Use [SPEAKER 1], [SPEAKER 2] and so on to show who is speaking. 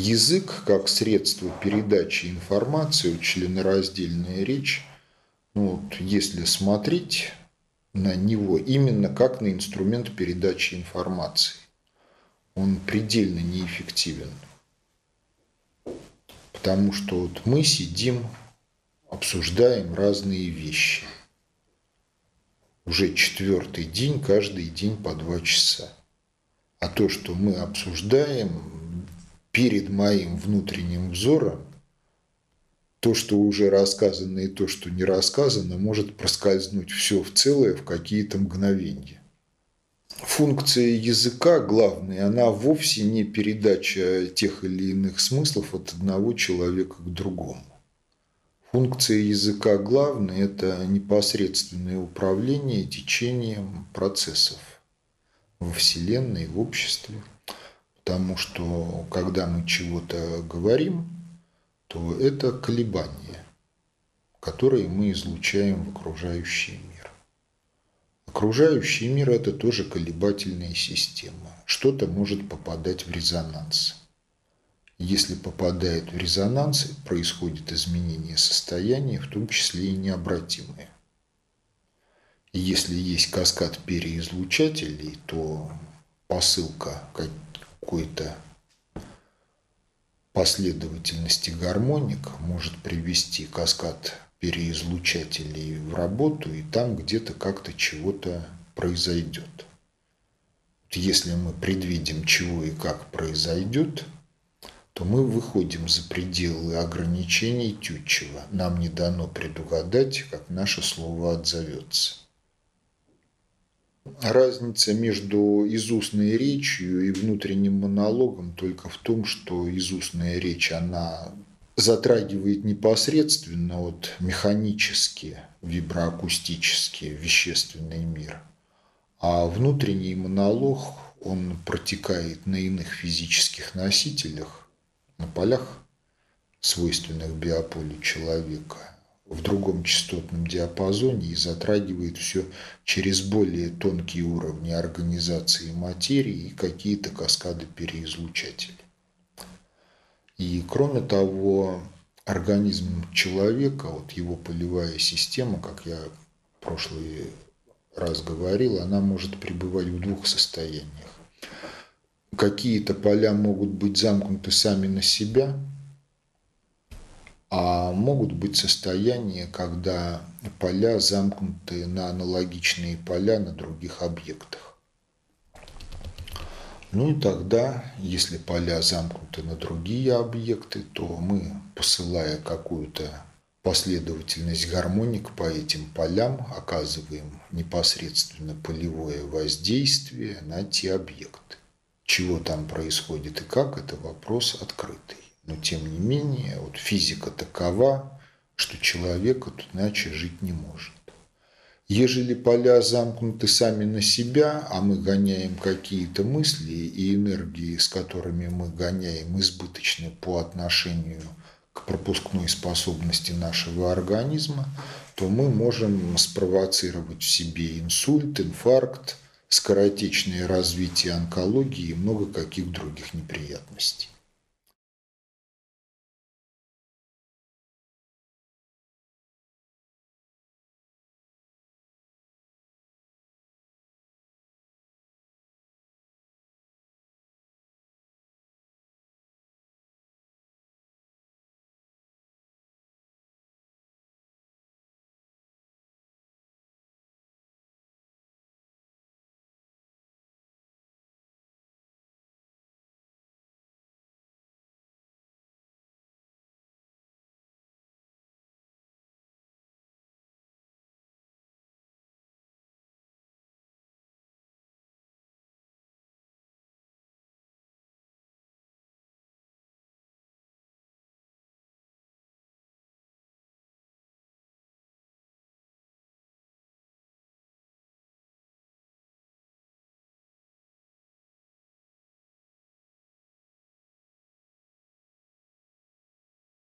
[SPEAKER 1] язык как средство передачи информации, членораздельная речь, ну, вот, если смотреть на него именно как на инструмент передачи информации, он предельно неэффективен. Потому что вот мы сидим, обсуждаем разные вещи. Уже четвертый день, каждый день по два часа. А то, что мы обсуждаем перед моим внутренним взором, то, что уже рассказано и то, что не рассказано, может проскользнуть все в целое в какие-то мгновения. Функция языка главная, она вовсе не передача тех или иных смыслов от одного человека к другому. Функция языка главная – это непосредственное управление течением процессов во Вселенной, в обществе. Потому что, когда мы чего-то говорим, то это колебания, которые мы излучаем в окружающий мир. Окружающий мир – это тоже колебательная система. Что-то может попадать в резонанс. Если попадает в резонанс, происходит изменение состояния, в том числе и необратимое. Если есть каскад переизлучателей, то посылка какой-то последовательности гармоник может привести каскад переизлучателей в работу, и там где-то как-то чего-то произойдет. Если мы предвидим, чего и как произойдет, то мы выходим за пределы ограничений Тютчева. Нам не дано предугадать, как наше слово отзовется. Разница между изустной речью и внутренним монологом только в том, что изустная речь, она затрагивает непосредственно вот механически, виброакустически вещественный мир. А внутренний монолог, он протекает на иных физических носителях, на полях, свойственных биополю человека в другом частотном диапазоне и затрагивает все через более тонкие уровни организации материи и какие-то каскады переизлучателей. И кроме того, организм человека, вот его полевая система, как я в прошлый раз говорил, она может пребывать в двух состояниях. Какие-то поля могут быть замкнуты сами на себя – а могут быть состояния, когда поля замкнуты на аналогичные поля на других объектах. Ну и тогда, если поля замкнуты на другие объекты, то мы, посылая какую-то последовательность гармоник по этим полям, оказываем непосредственно полевое воздействие на те объекты. Чего там происходит и как, это вопрос открытый. Но тем не менее, вот физика такова, что человек вот иначе жить не может. Ежели поля замкнуты сами на себя, а мы гоняем какие-то мысли и энергии, с которыми мы гоняем, избыточны по отношению к пропускной способности нашего организма, то мы можем спровоцировать в себе инсульт, инфаркт, скоротечное развитие онкологии и много каких других неприятностей.